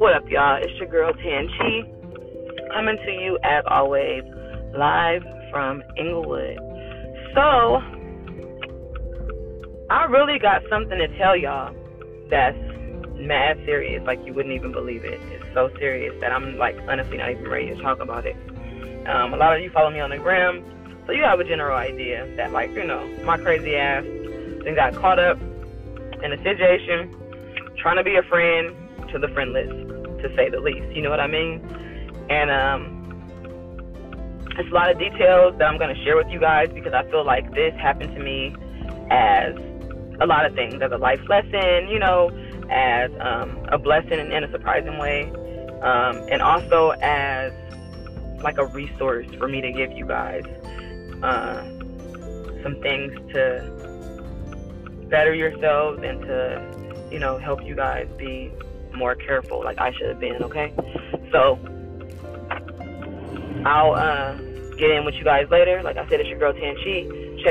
y'all? It's your girl Tan Chi coming to you as always live from Inglewood. So, I really got something to tell y'all that's mad serious, like you wouldn't even believe it. It's so serious that I'm like honestly not even ready to talk about it. Um, a lot of you follow me on the gram, so you have a general idea that like, you know, my crazy ass then got caught up in a situation trying to be a friend to the friendless, to say the least. You know what I mean? And um it's a lot of details that I'm gonna share with you guys because I feel like this happened to me as a lot of things, as a life lesson, you know, as um, a blessing in a surprising way, um, and also as like a resource for me to give you guys uh, some things to better yourselves and to, you know, help you guys be more careful, like I should have been. Okay, so I'll uh, get in with you guys later. Like I said, it's your girl Tan Chi.